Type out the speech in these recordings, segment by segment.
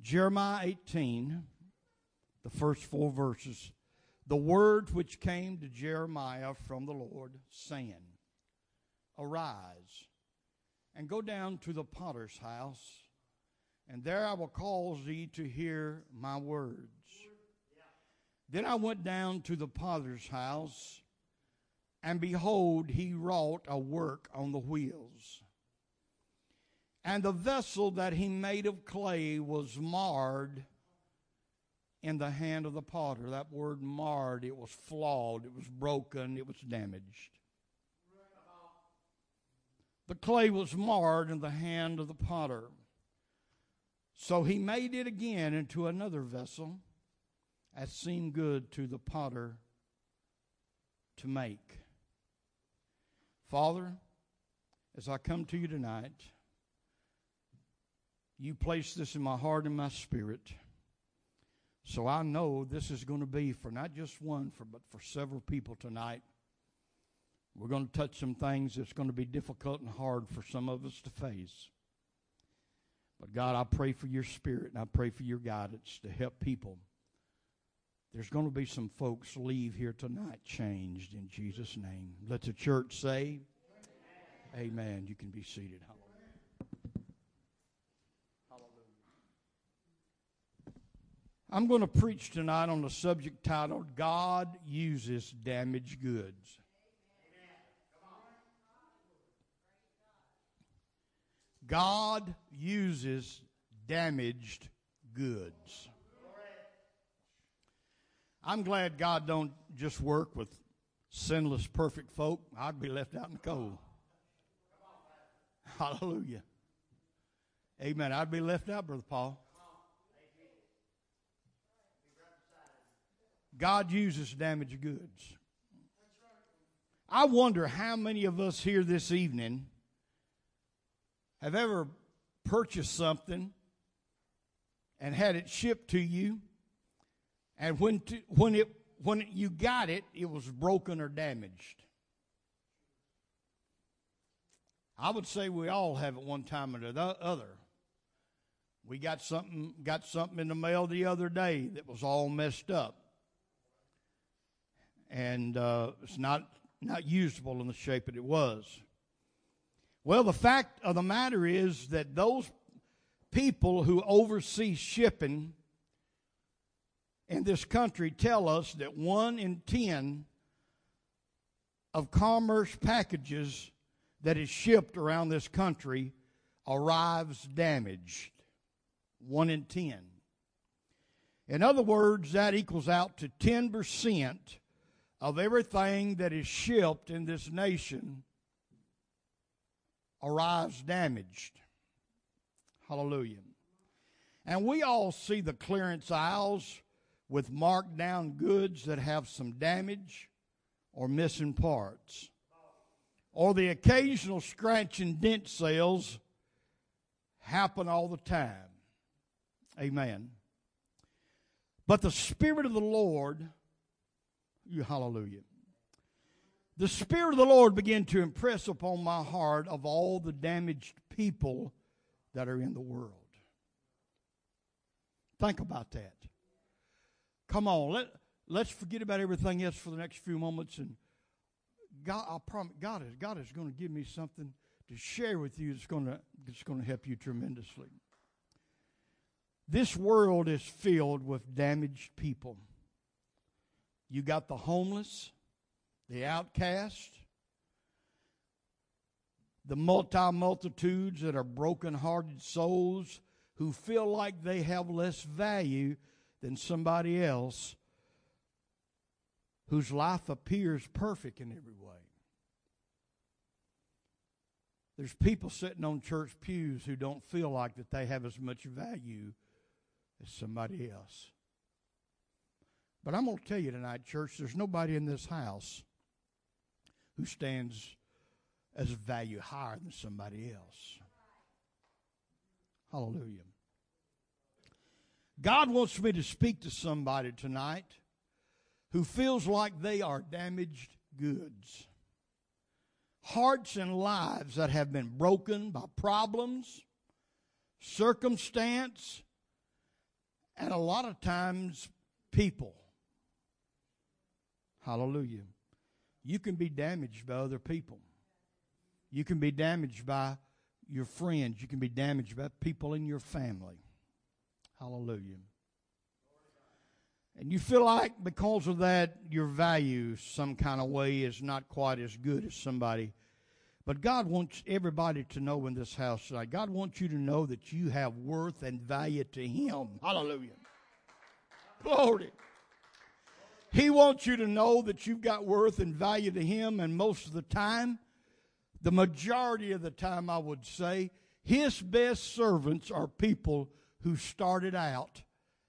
Jeremiah 18, the first four verses. The words which came to Jeremiah from the Lord, saying, Arise and go down to the potter's house, and there I will cause thee to hear my words. Then I went down to the potter's house, and behold, he wrought a work on the wheels. And the vessel that he made of clay was marred in the hand of the potter. That word marred, it was flawed, it was broken, it was damaged. The clay was marred in the hand of the potter. So he made it again into another vessel as seemed good to the potter to make. Father, as I come to you tonight, you place this in my heart and my spirit. So I know this is going to be for not just one, for, but for several people tonight. We're going to touch some things that's going to be difficult and hard for some of us to face. But God, I pray for your spirit and I pray for your guidance to help people. There's going to be some folks leave here tonight changed in Jesus' name. Let the church say, Amen. Amen. You can be seated. I'm going to preach tonight on the subject titled God Uses Damaged Goods. God uses damaged goods. I'm glad God don't just work with sinless, perfect folk. I'd be left out in the cold. Hallelujah. Amen. I'd be left out, Brother Paul. God uses damaged goods. I wonder how many of us here this evening have ever purchased something and had it shipped to you, and when to, when it when you got it, it was broken or damaged. I would say we all have at one time or the other. We got something got something in the mail the other day that was all messed up, and uh, it's not not usable in the shape that it was. Well, the fact of the matter is that those people who oversee shipping in this country tell us that one in ten of commerce packages that is shipped around this country arrives damaged. One in ten. In other words, that equals out to 10% of everything that is shipped in this nation arrives damaged. Hallelujah. And we all see the clearance aisles with marked down goods that have some damage or missing parts. Or the occasional scratch and dent sales happen all the time. Amen. But the Spirit of the Lord, you hallelujah the Spirit of the Lord began to impress upon my heart of all the damaged people that are in the world. Think about that. Come on, let, let's forget about everything else for the next few moments. And God, I promise, God is, God is going to give me something to share with you that's going to, that's going to help you tremendously. This world is filled with damaged people. You got the homeless the outcast, the multi multitudes that are broken hearted souls who feel like they have less value than somebody else whose life appears perfect in every way. There's people sitting on church pews who don't feel like that they have as much value as somebody else. But I'm going to tell you tonight, church, there's nobody in this house who stands as a value higher than somebody else. Hallelujah. God wants me to speak to somebody tonight who feels like they are damaged goods. Hearts and lives that have been broken by problems, circumstance, And a lot of times, people, hallelujah, you can be damaged by other people. You can be damaged by your friends. You can be damaged by people in your family. Hallelujah. And you feel like because of that, your value, some kind of way, is not quite as good as somebody. But God wants everybody to know in this house tonight. God wants you to know that you have worth and value to Him. Hallelujah. Glory. He wants you to know that you've got worth and value to Him, and most of the time, the majority of the time, I would say, His best servants are people who started out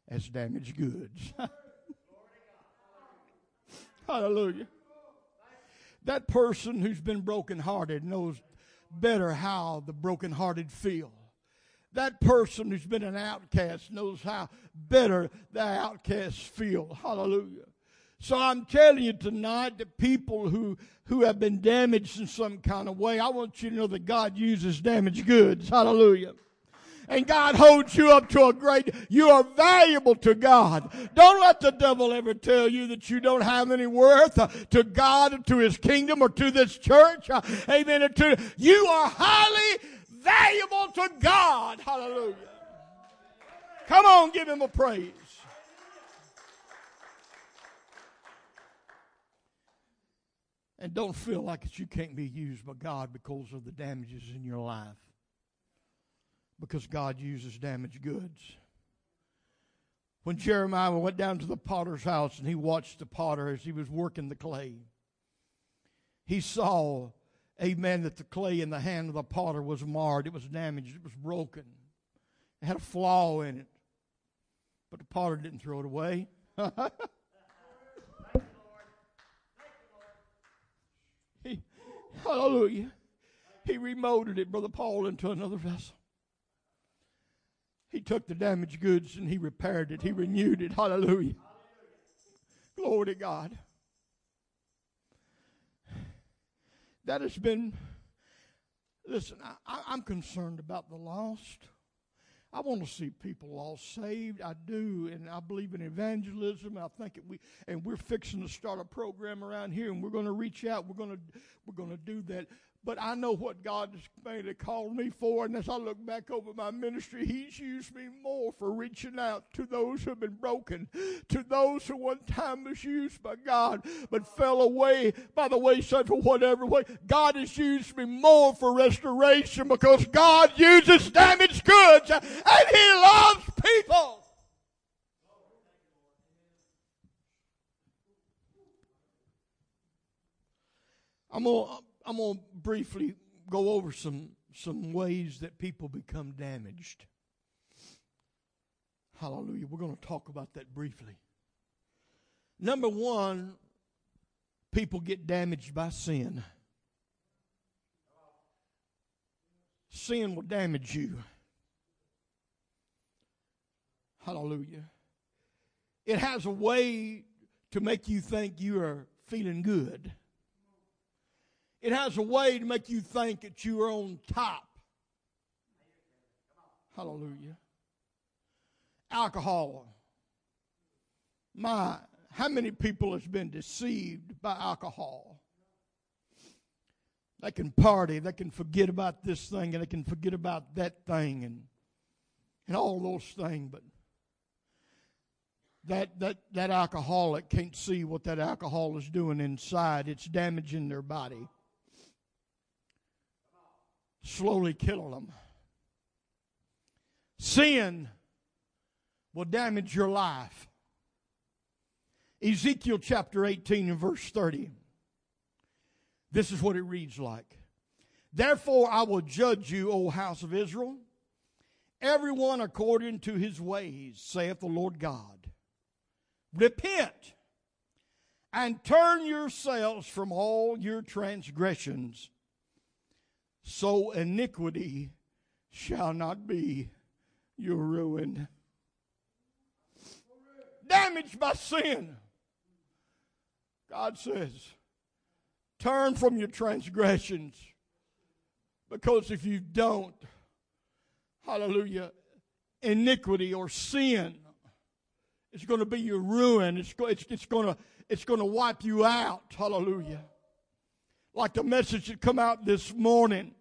as damaged goods. Hallelujah. That person who's been brokenhearted knows better how the brokenhearted feel. That person who's been an outcast knows how better the outcasts feel. Hallelujah. So I'm telling you tonight that people who, who have been damaged in some kind of way, I want you to know that God uses damaged goods. Hallelujah and God holds you up to a great, you are valuable to God. Don't let the devil ever tell you that you don't have any worth to God, or to his kingdom, or to this church. Amen. To, you are highly valuable to God. Hallelujah. Come on, give him a praise. And don't feel like you can't be used by God because of the damages in your life because God uses damaged goods. When Jeremiah went down to the potter's house and he watched the potter as he was working the clay, he saw, amen, that the clay in the hand of the potter was marred, it was damaged, it was broken, it had a flaw in it. But the potter didn't throw it away. he, hallelujah. He remolded it, Brother Paul, into another vessel. He took the damaged goods and he repaired it. He renewed it. Hallelujah. Glory to God. That has been, listen, I, am concerned about the lost. I want to see people all saved. I do, and I believe in evangelism. I think it, we and we're fixing to start a program around here, and we're going to reach out. We're going to we're going to do that. But I know what God has made called me for, and as I look back over my ministry, He's used me more for reaching out to those who have been broken, to those who one time was used by God but fell away by the wayside for whatever way. God has used me more for restoration because God uses damaged goods and He loves people. I'm gonna I'm going to briefly go over some, some ways that people become damaged. Hallelujah. We're going to talk about that briefly. Number one, people get damaged by sin. Sin will damage you. Hallelujah. It has a way to make you think you are feeling good. It has a way to make you think that you are on top. Hallelujah. Alcohol. My, how many people has been deceived by alcohol? They can party, they can forget about this thing, and they can forget about that thing, and and all those things. But that that that alcoholic can't see what that alcohol is doing inside. It's damaging their body slowly killing them. Sin will damage your life. Ezekiel chapter 18 and verse 30. This is what it reads like. Therefore I will judge you, O house of Israel, everyone according to his ways, saith the Lord God. Repent and turn yourselves from all your transgressions so iniquity shall not be your ruin. Damaged by sin. God says, turn from your transgressions. Because if you don't, hallelujah, iniquity or sin It's going to be your ruin. It's, it's, it's going to, it's going to wipe you out. Hallelujah. Like the message that come out this morning.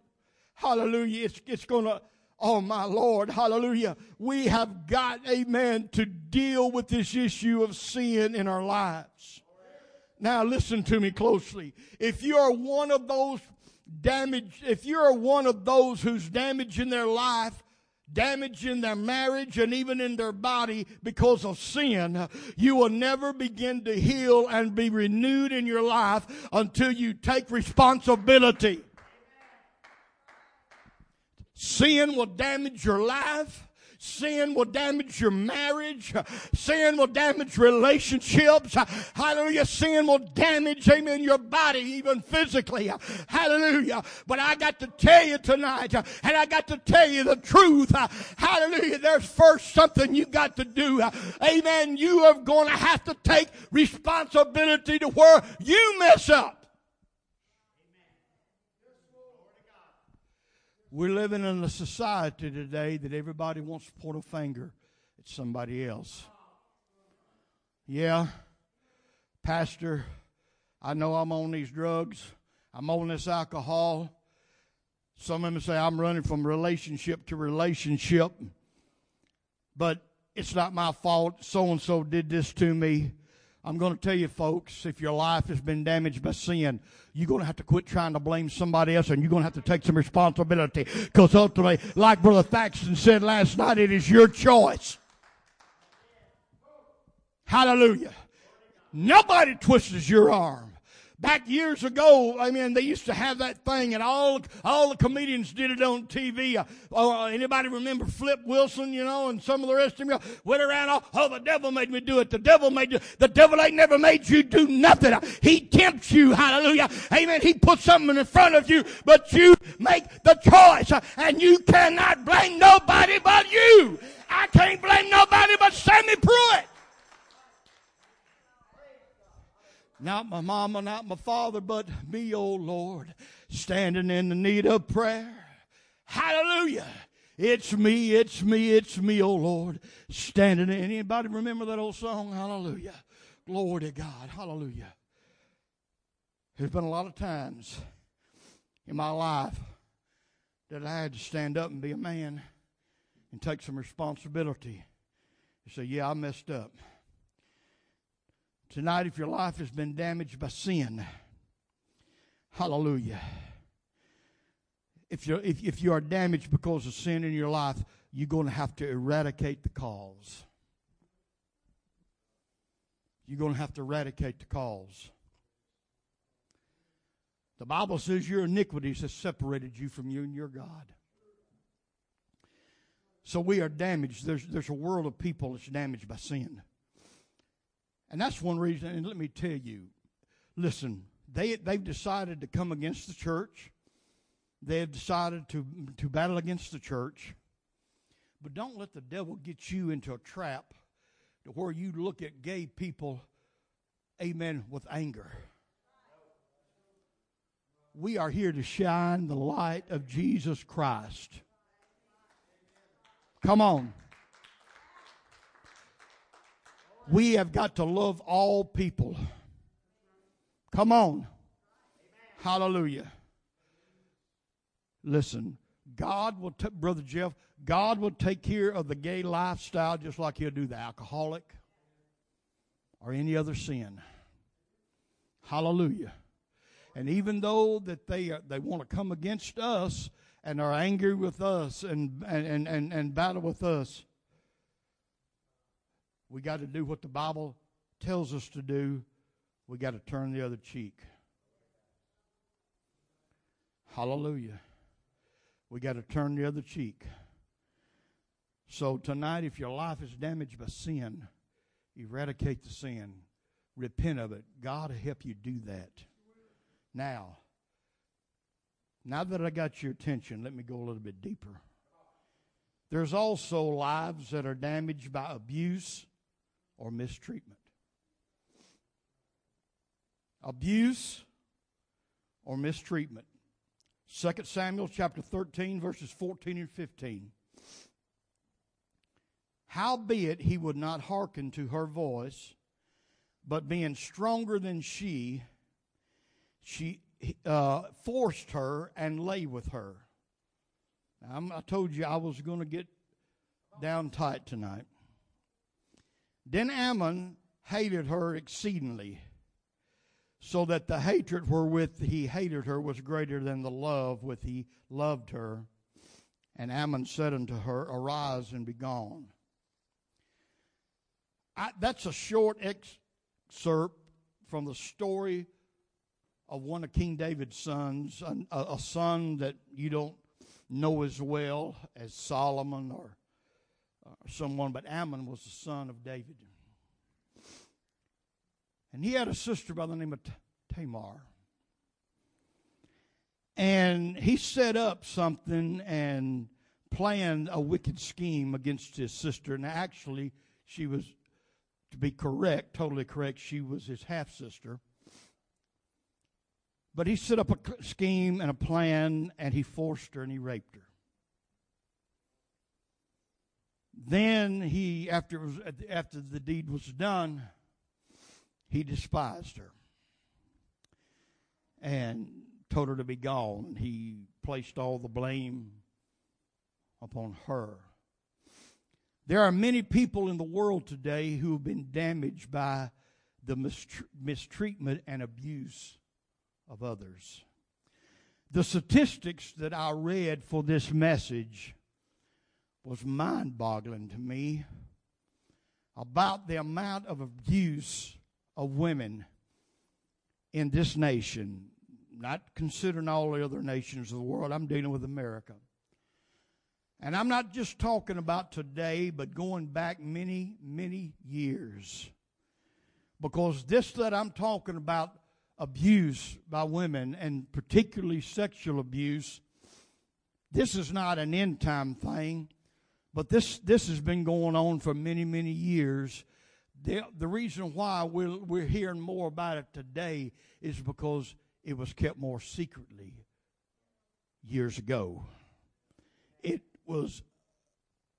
Hallelujah. It's, it's going to, oh my Lord. Hallelujah. We have got, amen, to deal with this issue of sin in our lives. Now listen to me closely. If you are one of those damaged, if you're one of those who's damaged in their life, damage in their marriage and even in their body because of sin, you will never begin to heal and be renewed in your life until you take responsibility. Sin will damage your life. Sin will damage your marriage. Sin will damage relationships. Hallelujah. Sin will damage, amen, your body, even physically. Hallelujah. But I got to tell you tonight, and I got to tell you the truth. Hallelujah. There's first something you got to do. Amen. You are going to have to take responsibility to where you mess up. We're living in a society today that everybody wants to point a finger at somebody else. Yeah, Pastor, I know I'm on these drugs, I'm on this alcohol. Some of them say I'm running from relationship to relationship, but it's not my fault. So and so did this to me. I'm going to tell you, folks, if your life has been damaged by sin, you're going to have to quit trying to blame somebody else and you're going to have to take some responsibility. Because ultimately, like Brother Thaxton said last night, it is your choice. Hallelujah. Nobody twists your arm. Back years ago, I mean, they used to have that thing, and all all the comedians did it on TV. Uh, oh, uh, anybody remember Flip Wilson, you know, and some of the rest of them went around, oh, oh, the devil made me do it. The devil made you. The devil ain't never made you do nothing. Uh, he tempts you. Hallelujah. Amen. He puts something in front of you, but you make the choice, uh, and you cannot blame nobody but you. I can't blame nobody but Sammy Pruitt. Not my mama, not my father, but me, oh Lord, standing in the need of prayer. Hallelujah. It's me, it's me, it's me, oh Lord, standing in. Anybody remember that old song? Hallelujah. Glory to God. Hallelujah. There's been a lot of times in my life that I had to stand up and be a man and take some responsibility and say, Yeah, I messed up. Tonight, if your life has been damaged by sin, hallelujah. If, you're, if, if you are damaged because of sin in your life, you're going to have to eradicate the cause. You're going to have to eradicate the cause. The Bible says your iniquities have separated you from you and your God. So we are damaged. There's, there's a world of people that's damaged by sin. And that's one reason, and let me tell you, listen, they, they've decided to come against the church. They have decided to, to battle against the church. But don't let the devil get you into a trap to where you look at gay people, amen, with anger. We are here to shine the light of Jesus Christ. Come on. We have got to love all people. Come on. Hallelujah. Listen, God will, t- Brother Jeff, God will take care of the gay lifestyle just like He'll do the alcoholic or any other sin. Hallelujah. And even though that they are, they want to come against us and are angry with us and, and, and, and battle with us, we got to do what the Bible tells us to do. We got to turn the other cheek. Hallelujah. We got to turn the other cheek. So tonight, if your life is damaged by sin, eradicate the sin. Repent of it. God will help you do that. Now, now that I got your attention, let me go a little bit deeper. There's also lives that are damaged by abuse or mistreatment. Abuse or mistreatment. 2 Samuel chapter 13, verses 14 and 15. Howbeit he would not hearken to her voice, but being stronger than she, she uh, forced her and lay with her. Now, i told you I was going to get down tight tonight. Then Amnon hated her exceedingly, so that the hatred wherewith he hated her was greater than the love with he loved her. And Amnon said unto her, Arise and be gone. I, that's a short excerpt from the story of one of King David's sons, a, a son that you don't know as well as Solomon or Uh, someone, but Amnon was the son of David. And he had a sister by the name of Tamar. And he set up something and planned a wicked scheme against his sister. And actually, she was, to be correct, totally correct, she was his half sister. But he set up a scheme and a plan, and he forced her and he raped her. Then he, after, was, after the deed was done, he despised her and told her to be gone. He placed all the blame upon her. There are many people in the world today who have been damaged by the mistreatment and abuse of others. The statistics that I read for this message was mind boggling to me about the amount of abuse of women in this nation, not considering all the other nations of the world. I'm dealing with America. And I'm not just talking about today, but going back many, many years. Because this that I'm talking about, abuse by women, and particularly sexual abuse, this is not an end time thing, but this, this has been going on for many, many years. The, the reason why we're, we're hearing more about it today is because it was kept more secretly years ago. It was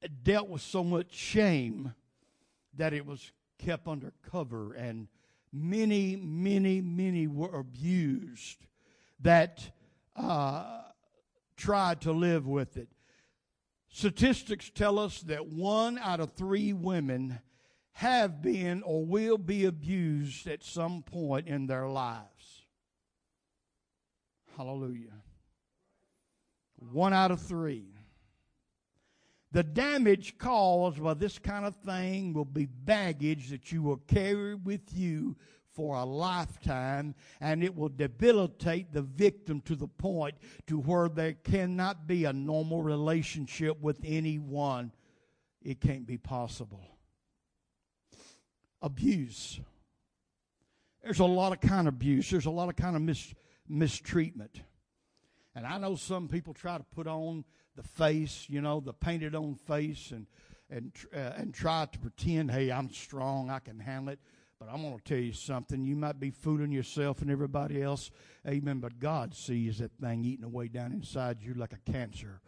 it dealt with so much shame that it was kept under cover, and many, many, many were abused that uh, tried to live with it. Statistics tell us that one out of three women have been or will be abused at some point in their lives. Hallelujah. One out of three. The damage caused by this kind of thing will be baggage that you will carry with you for a lifetime and it will debilitate the victim to the point to where there cannot be a normal relationship with anyone. It can't be possible abuse. There's a lot of kind of abuse. There's a lot of kind of mis- mistreatment. And I know some people try to put on the face, you know, the painted on face and and uh, and try to pretend, hey, I'm strong, I can handle it. But I'm going to tell you something. You might be fooling yourself and everybody else. Amen. But God sees that thing eating away down inside you like a cancer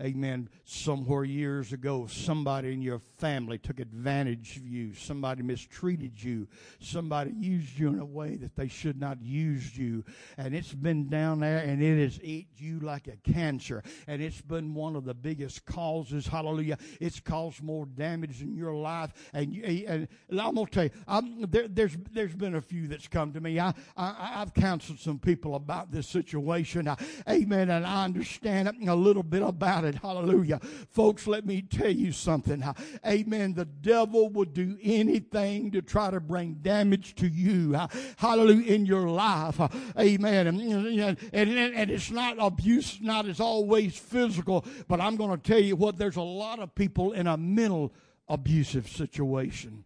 amen, somewhere years ago, somebody in your family took advantage of you, somebody mistreated you, somebody used you in a way that they should not use you, and it's been down there and it has eaten you like a cancer, and it's been one of the biggest causes, hallelujah, it's caused more damage in your life, and, you, and I'm to tell you, I'm, there, there's, there's been a few that's come to me. I, I, I've counseled some people about this situation, I, amen, and I understand a little bit about it it. Hallelujah. Folks, let me tell you something. Amen. The devil will do anything to try to bring damage to you. Hallelujah. In your life. Amen. And, and, it's not abuse, not as always physical, but I'm going to tell you what, there's a lot of people in a mental abusive situation.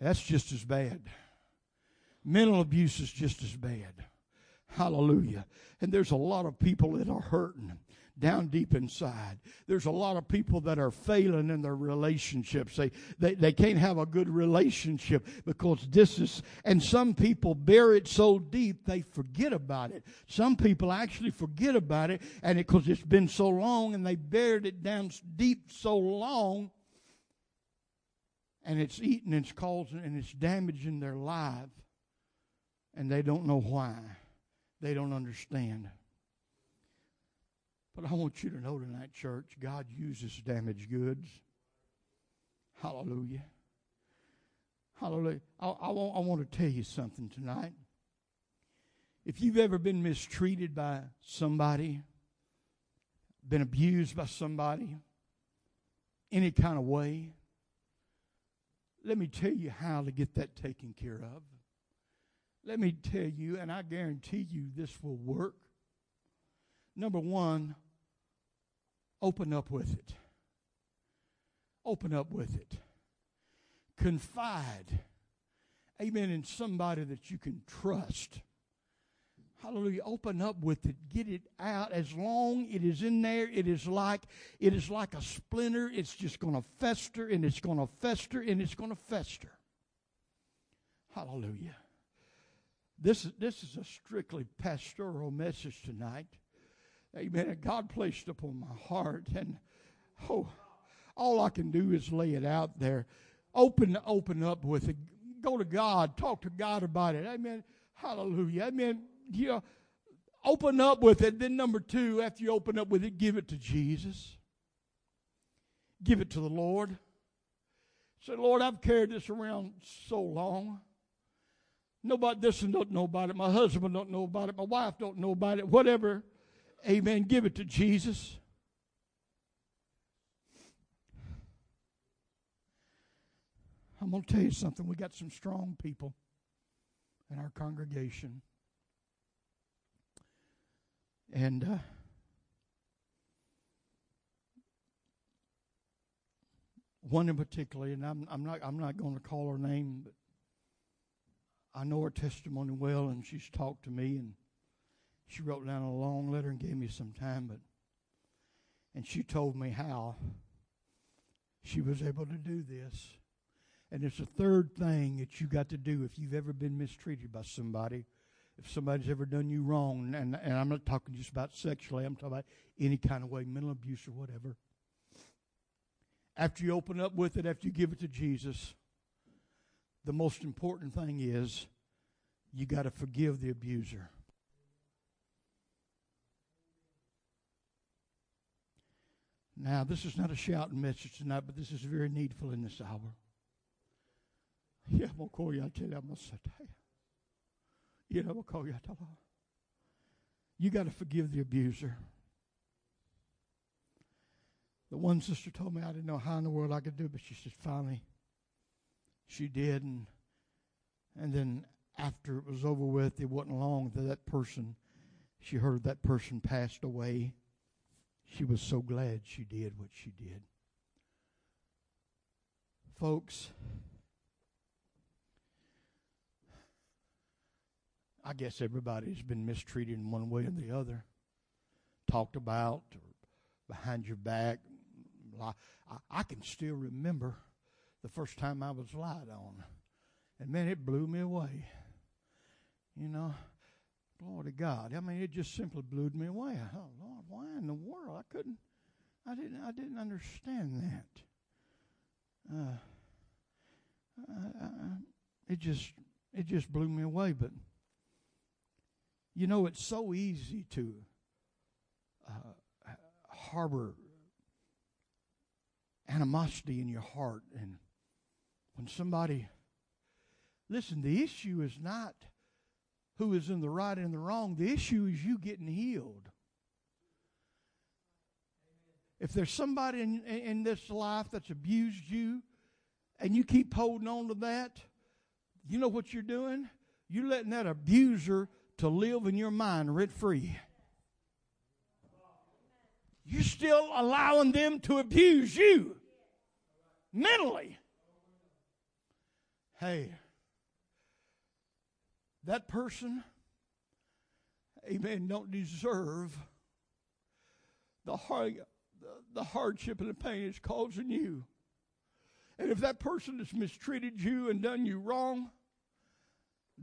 That's just as bad. Mental abuse is just as bad. Hallelujah. And there's a lot of people that are hurting down deep inside. There's a lot of people that are failing in their relationships. They, they, they can't have a good relationship because this is, and some people bury it so deep they forget about it. Some people actually forget about it and because it, it's been so long and they buried it down deep so long and it's eating it's causing and it's damaging their life and they don't know why. They don't understand. But I want you to know tonight, church, God uses damaged goods. Hallelujah. Hallelujah. I, I, want, I want to tell you something tonight. If you've ever been mistreated by somebody, been abused by somebody, any kind of way, let me tell you how to get that taken care of. Let me tell you, and I guarantee you this will work. Number one, open up with it. Open up with it. Confide, amen, in somebody that you can trust. Hallelujah. Open up with it. Get it out. As long it is in there, it is like it is like a splinter. It's just going to fester and it's going to fester and it's going to fester. Hallelujah. This is this is a strictly pastoral message tonight. Amen. God placed it upon my heart and oh all I can do is lay it out there. Open open up with it. Go to God. Talk to God about it. Amen. Hallelujah. Amen know, open up with it. Then number two, after you open up with it, give it to Jesus. Give it to the Lord. Say, Lord, I've carried this around so long. Nobody this and don't know about it. My husband don't know about it. My wife don't know about it. Whatever. Amen. Give it to Jesus. I'm going to tell you something. We got some strong people in our congregation. And uh, one in particular, and I'm, I'm not I'm not going to call her name, but I know her testimony well, and she's talked to me, and she wrote down a long letter and gave me some time, but and she told me how she was able to do this. And it's a third thing that you got to do if you've ever been mistreated by somebody if somebody's ever done you wrong, and, and I'm not talking just about sexually, I'm talking about any kind of way, mental abuse or whatever. After you open up with it, after you give it to Jesus, the most important thing is you got to forgive the abuser. Now, this is not a shouting message tonight, but this is very needful in this hour. Yeah, I'm to call you. I tell you, I'm to say, you know, you got to forgive the abuser. The one sister told me I didn't know how in the world I could do it, but she said finally she did. And, and then after it was over with, it wasn't long that that person, she heard that person passed away. She was so glad she did what she did. Folks, I guess everybody's been mistreated in one way or the other, talked about or behind your back. I, I can still remember the first time I was lied on. And man, it blew me away. You know, glory to God. I mean, it just simply blew me away. Lord, why in the world? I couldn't, I didn't, I didn't understand that. Uh, I, I, it just, it just blew me away. But you know, it's so easy to uh, harbor animosity in your heart. And when somebody, listen, the issue is not who is in the right and the wrong, the issue is you getting healed. If there's somebody in, in this life that's abused you and you keep holding on to that, you know what you're doing? You're letting that abuser to live in your mind rent free. You're still allowing them to abuse you mentally. Hey, that person, amen, don't deserve the, hard, the hardship and the pain it's causing you. And if that person has mistreated you and done you wrong,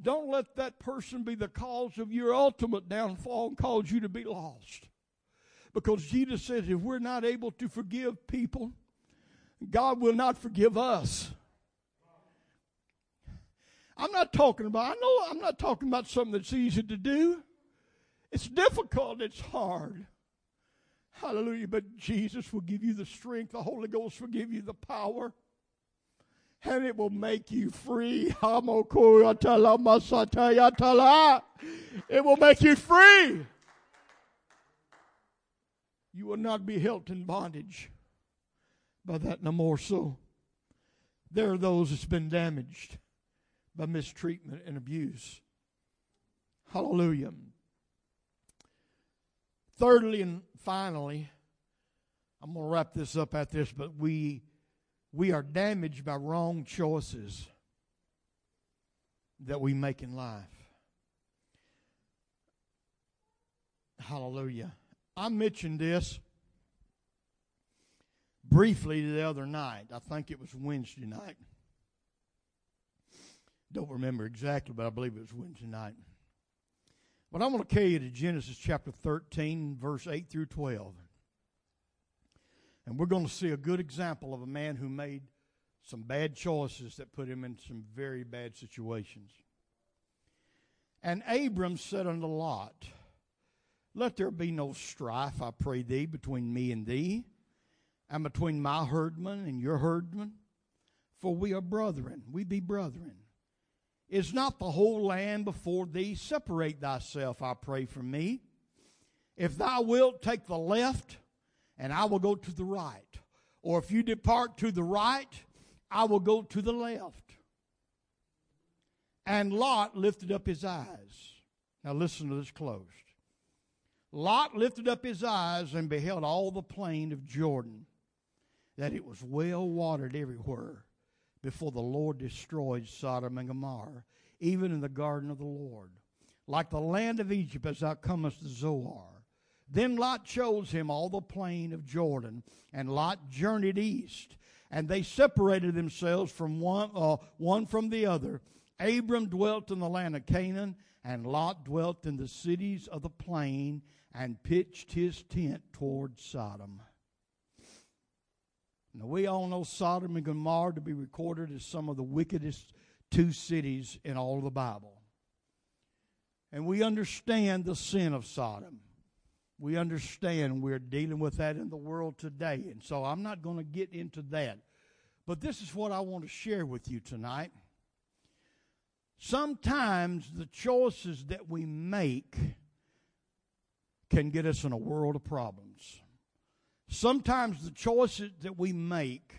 don't let that person be the cause of your ultimate downfall and cause you to be lost. Because Jesus says if we're not able to forgive people, God will not forgive us. I'm not talking about, I know I'm not talking about something that's easy to do. It's difficult, it's hard. Hallelujah. But Jesus will give you the strength, the Holy Ghost will give you the power, and it will make you free. It will make you free. You will not be held in bondage by that no more so. There are those that's been damaged by mistreatment and abuse. Hallelujah. Thirdly and finally, I'm going to wrap this up at this, but we we are damaged by wrong choices that we make in life. Hallelujah. I mentioned this briefly the other night. I think it was Wednesday night. Don't remember exactly, but I believe it was Wednesday night. But I'm going to carry you to Genesis chapter 13, verse 8 through 12. And we're going to see a good example of a man who made some bad choices that put him in some very bad situations. And Abram said unto Lot, Let there be no strife, I pray thee, between me and thee, and between my herdmen and your herdmen, for we are brethren, we be brethren. Is not the whole land before thee? Separate thyself, I pray, from me. If thou wilt take the left, and I will go to the right. Or if you depart to the right, I will go to the left. And Lot lifted up his eyes. Now listen to this closed. Lot lifted up his eyes and beheld all the plain of Jordan, that it was well watered everywhere before the Lord destroyed Sodom and Gomorrah, even in the garden of the Lord, like the land of Egypt as thou comest to Zoar. Then Lot chose him all the plain of Jordan, and Lot journeyed east, and they separated themselves from one, uh, one from the other. Abram dwelt in the land of Canaan, and Lot dwelt in the cities of the plain, and pitched his tent toward Sodom. Now, we all know Sodom and Gomorrah to be recorded as some of the wickedest two cities in all of the Bible. And we understand the sin of Sodom we understand we're dealing with that in the world today. And so I'm not going to get into that. But this is what I want to share with you tonight. Sometimes the choices that we make can get us in a world of problems. Sometimes the choices that we make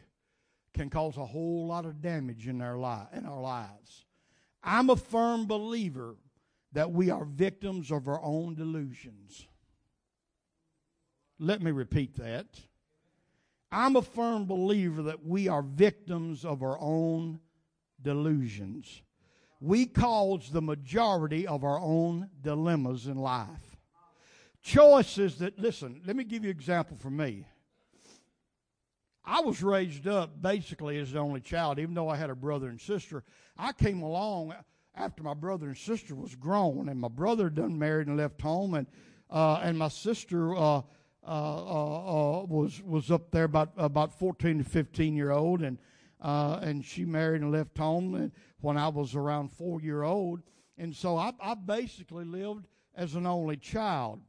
can cause a whole lot of damage in our, li- in our lives. I'm a firm believer that we are victims of our own delusions. Let me repeat that. I'm a firm believer that we are victims of our own delusions. We cause the majority of our own dilemmas in life. Choices that, listen, let me give you an example for me. I was raised up basically as the only child, even though I had a brother and sister. I came along after my brother and sister was grown, and my brother done married and left home, and uh, and my sister uh, uh, uh, uh, was was up there about about 14 to 15 year old, and uh, and she married and left home when I was around four year old, and so I, I basically lived as an only child,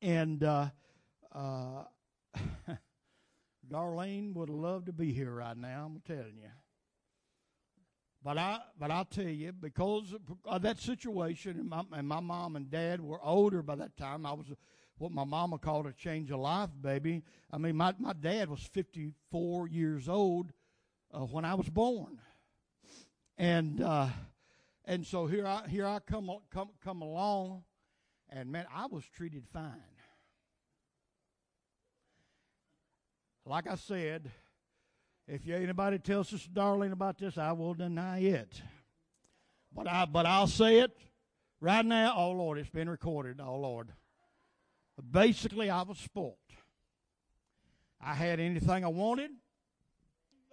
and uh, uh, Darlene would love to be here right now. I'm telling you. But I, but I'll tell you, because of that situation, and my, and my mom and dad were older by that time. I was what my mama called a change of life, baby. I mean, my, my dad was 54 years old uh, when I was born. And, uh, and so here I, here I come, come, come along, and man, I was treated fine. Like I said, if anybody tells us, darling, about this, I will deny it. But I, but I'll say it right now. Oh Lord, it's been recorded. Oh Lord. Basically, I was spoilt. I had anything I wanted.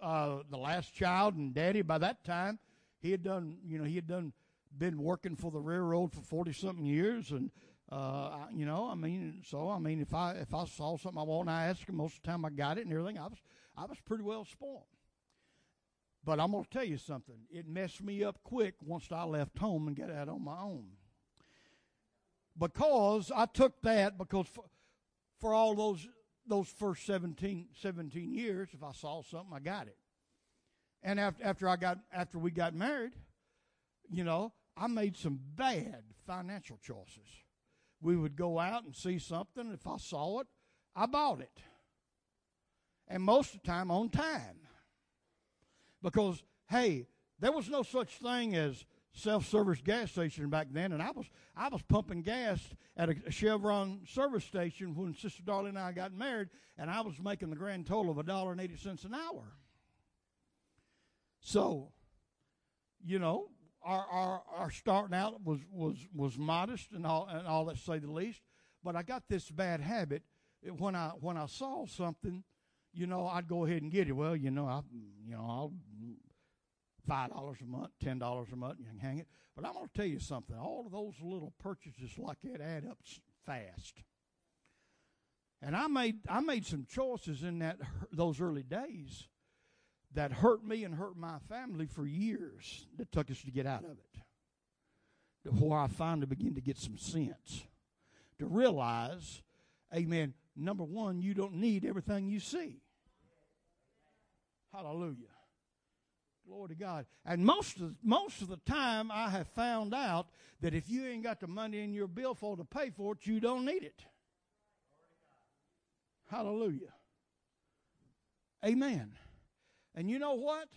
Uh, the last child and daddy by that time, he had done, you know, he had done, been working for the railroad for 40 something years. And, uh, you know, I mean, so, I mean, if I, if I saw something I wanted, I asked him most of the time I got it and everything. I was, I was pretty well spoiled. But I'm going to tell you something. It messed me up quick once I left home and got out on my own. Because I took that because for, for all those those first 17, 17 years, if I saw something, I got it. And after, after I got after we got married, you know, I made some bad financial choices. We would go out and see something. If I saw it, I bought it. And most of the time on time. Because, hey, there was no such thing as self-service gas station back then, and I was I was pumping gas at a Chevron service station when Sister Darlene and I got married, and I was making the grand total of a dollar and eighty cents an hour. So, you know, our, our, our starting out was, was, was modest and all, and all that, say the least. But I got this bad habit. When I, when I saw something, you know, I'd go ahead and get it. Well, you know, I, you know, I'll five dollars a month, ten dollars a month, you can hang it. But I'm going to tell you something. All of those little purchases like that add up fast. And I made I made some choices in that those early days that hurt me and hurt my family for years that took us to get out of it. Before I finally begin to get some sense. To realize, amen, number one, you don't need everything you see. Hallelujah. Glory to God. And most of, most of the time, I have found out that if you ain't got the money in your billfold to pay for it, you don't need it. Hallelujah. Amen. And you know what?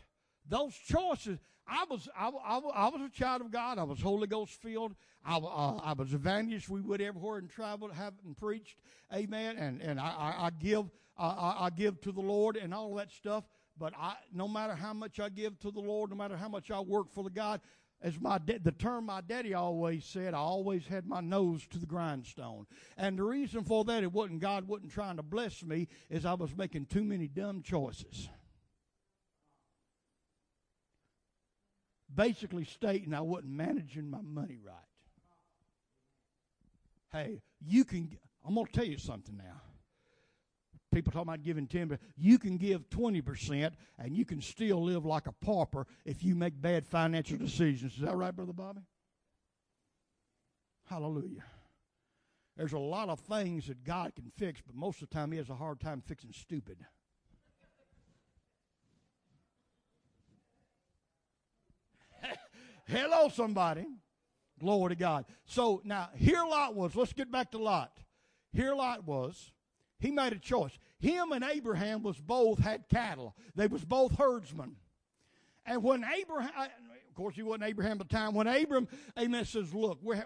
Those choices. I was I, I, I was a child of God. I was Holy Ghost filled. I, uh, I was evangelist. We would everywhere and traveled, have and preached. Amen. And and I, I, I give I, I give to the Lord and all that stuff. But I, no matter how much I give to the Lord, no matter how much I work for the God, as my the term my daddy always said, I always had my nose to the grindstone. And the reason for that, it wasn't God wasn't trying to bless me, is I was making too many dumb choices. Basically stating I wasn't managing my money right. Hey, you can, I'm going to tell you something now. People talking about giving 10, but you can give 20% and you can still live like a pauper if you make bad financial decisions. Is that right, Brother Bobby? Hallelujah. There's a lot of things that God can fix, but most of the time He has a hard time fixing stupid. Hello, somebody. Glory to God. So now, here Lot was. Let's get back to Lot. Here Lot was. He made a choice. Him and Abraham was both had cattle. They was both herdsmen. And when Abraham, of course, he wasn't Abraham at the time. When Abram, Amen, says, "Look, we're,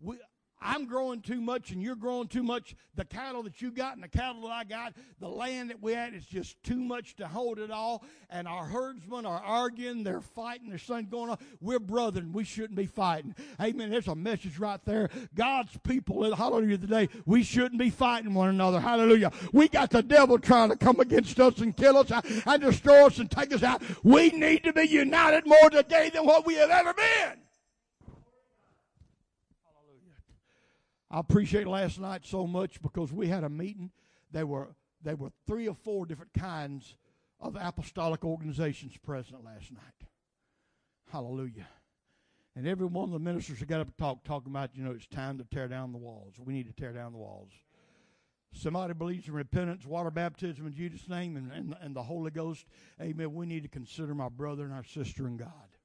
we, I'm growing too much and you're growing too much. The cattle that you got and the cattle that I got, the land that we had is just too much to hold it all. And our herdsmen are arguing, they're fighting, there's something going on. We're brethren, we shouldn't be fighting. Amen. There's a message right there. God's people, hallelujah, today, we shouldn't be fighting one another. Hallelujah. We got the devil trying to come against us and kill us and destroy us and take us out. We need to be united more today than what we have ever been. I appreciate last night so much because we had a meeting. There were there were three or four different kinds of apostolic organizations present last night. Hallelujah. And every one of the ministers that got up and talked, talking about, you know, it's time to tear down the walls. We need to tear down the walls. Somebody believes in repentance, water baptism in Jesus' name, and, and, and the Holy Ghost. Amen. We need to consider my brother and our sister in God.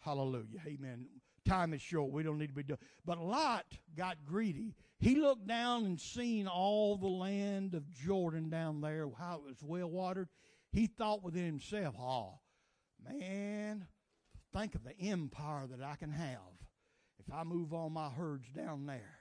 Hallelujah. Amen time is short. We don't need to be doing. But Lot got greedy. He looked down and seen all the land of Jordan down there, how it was well watered. He thought within himself, "Oh, man, think of the empire that I can have if I move all my herds down there."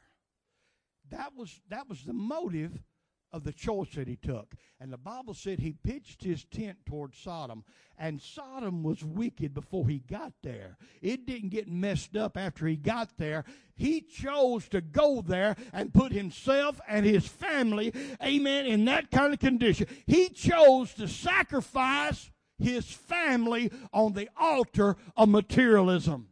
That was that was the motive of the choice that he took. And the Bible said he pitched his tent toward Sodom. And Sodom was wicked before he got there. It didn't get messed up after he got there. He chose to go there and put himself and his family, amen, in that kind of condition. He chose to sacrifice his family on the altar of materialism.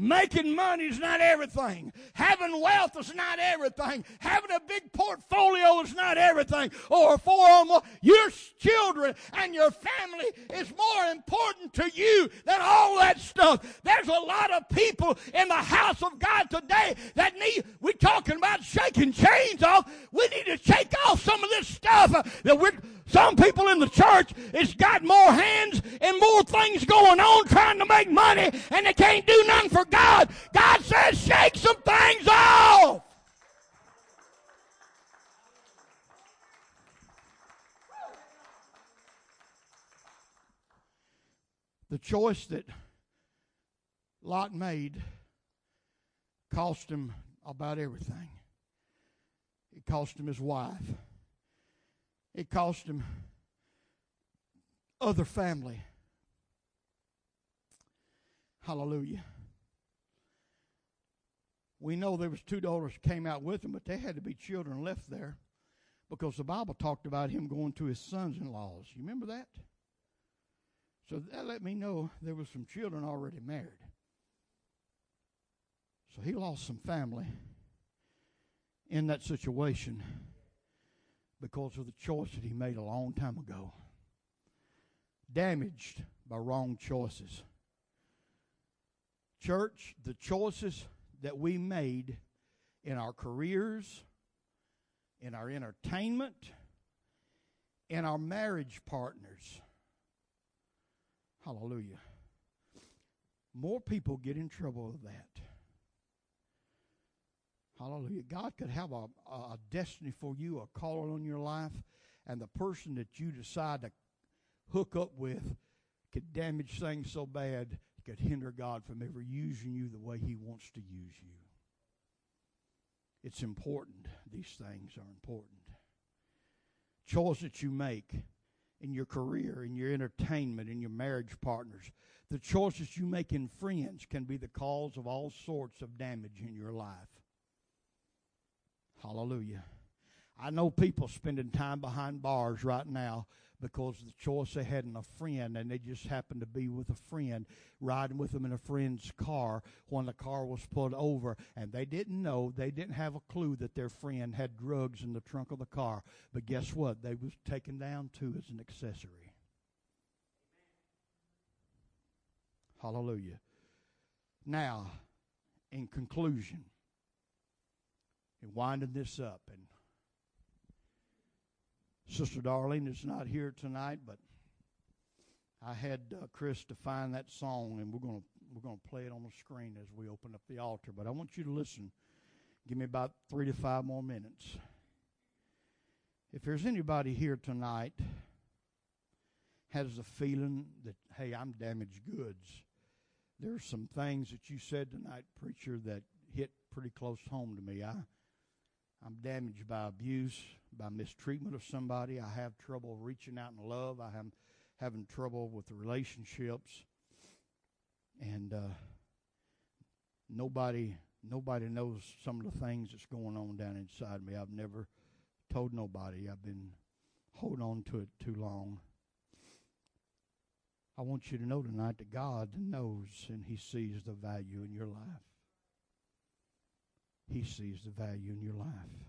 Making money is not everything. Having wealth is not everything. Having a big portfolio is not everything. Or four or more. Your children and your family is more important to you than all that stuff. There's a lot of people in the house of God today that need, we're talking about shaking chains off. We need to shake off some of this stuff that we're, some people in the church it's got more hands and more things going on trying to make money and they can't do nothing for God. God says shake some things off. The choice that Lot made cost him about everything. It cost him his wife. It cost him other family. Hallelujah. We know there was two daughters came out with him, but they had to be children left there because the Bible talked about him going to his sons-in-laws. You remember that? So that let me know there was some children already married. So he lost some family in that situation because of the choice that he made a long time ago. Damaged by wrong choices. Church, the choices that we made in our careers, in our entertainment, in our marriage partners. Hallelujah. More people get in trouble with that. Hallelujah. God could have a, a destiny for you, a calling on your life, and the person that you decide to hook up with could damage things so bad it could hinder God from ever using you the way He wants to use you. It's important. These things are important. Choice that you make in your career, in your entertainment, in your marriage partners, the choices you make in friends can be the cause of all sorts of damage in your life. Hallelujah. I know people spending time behind bars right now because of the choice they had in a friend and they just happened to be with a friend riding with them in a friend's car when the car was pulled over and they didn't know they didn't have a clue that their friend had drugs in the trunk of the car. But guess what? They was taken down too as an accessory. Hallelujah. Now in conclusion and winding this up. And Sister Darlene is not here tonight, but I had uh, Chris to find that song, and we're going to we're to play it on the screen as we open up the altar. But I want you to listen. Give me about three to five more minutes. If there's anybody here tonight has a feeling that hey, I'm damaged goods. There's some things that you said tonight, preacher, that hit pretty close home to me. I I'm damaged by abuse, by mistreatment of somebody. I have trouble reaching out in love. I am having trouble with the relationships, and uh, nobody nobody knows some of the things that's going on down inside me. I've never told nobody. I've been holding on to it too long. I want you to know tonight that God knows and He sees the value in your life. He sees the value in your life.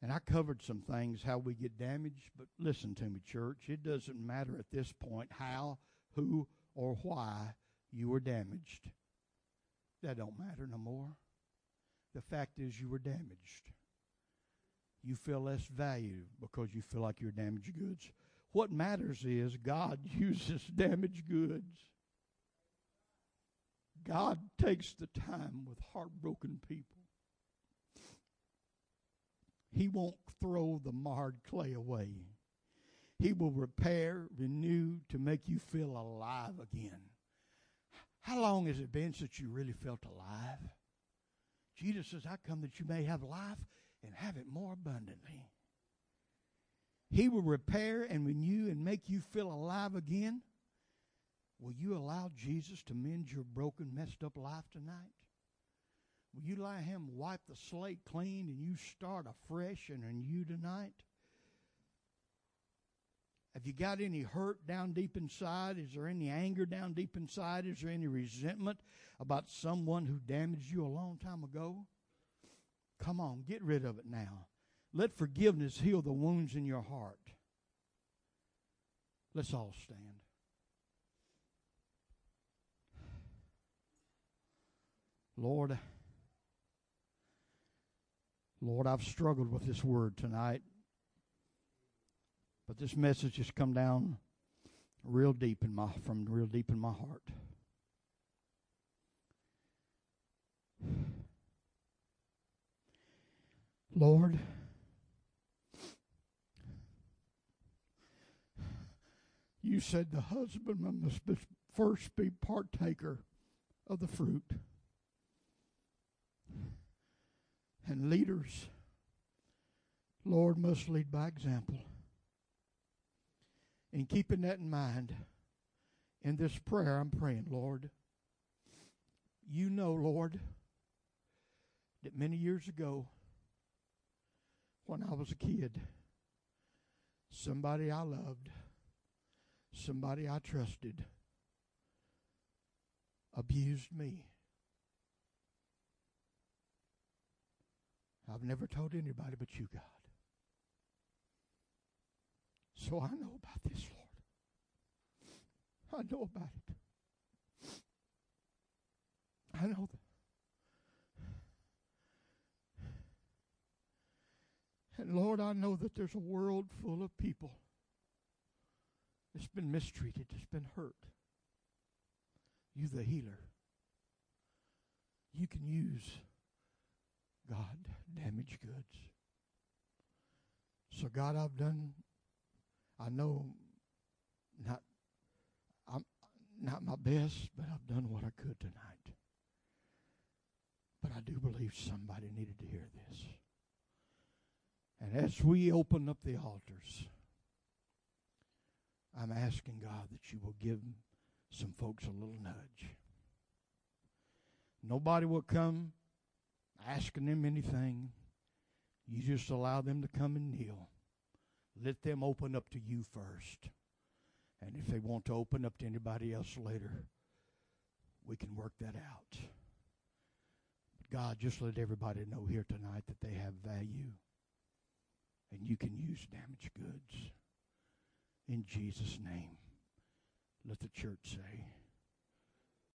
And I covered some things, how we get damaged, but listen to me, church. It doesn't matter at this point how, who, or why you were damaged. That don't matter no more. The fact is you were damaged. You feel less value because you feel like you're damaged goods. What matters is God uses damaged goods. God takes the time with heartbroken people. He won't throw the marred clay away. He will repair, renew to make you feel alive again. How long has it been since you really felt alive? Jesus says, I come that you may have life and have it more abundantly. He will repair and renew and make you feel alive again. Will you allow Jesus to mend your broken, messed up life tonight? Will you allow Him wipe the slate clean and you start afresh and anew tonight? Have you got any hurt down deep inside? Is there any anger down deep inside? Is there any resentment about someone who damaged you a long time ago? Come on, get rid of it now. Let forgiveness heal the wounds in your heart. Let's all stand. Lord, Lord, I've struggled with this word tonight. But this message has come down real deep in my from real deep in my heart. Lord, you said the husbandman must first be partaker of the fruit. And leaders, Lord, must lead by example. And keeping that in mind, in this prayer, I'm praying, Lord, you know, Lord, that many years ago, when I was a kid, somebody I loved, somebody I trusted, abused me. I've never told anybody but you, God. So I know about this, Lord. I know about it. I know that. And Lord, I know that there's a world full of people that's been mistreated, that's been hurt. You, the healer, you can use God damaged goods. So, God, I've done I know not I'm not my best, but I've done what I could tonight. But I do believe somebody needed to hear this. And as we open up the altars, I'm asking God that you will give some folks a little nudge. Nobody will come asking them anything. You just allow them to come and kneel. Let them open up to you first. And if they want to open up to anybody else later, we can work that out. But God, just let everybody know here tonight that they have value and you can use damaged goods. In Jesus' name, let the church say,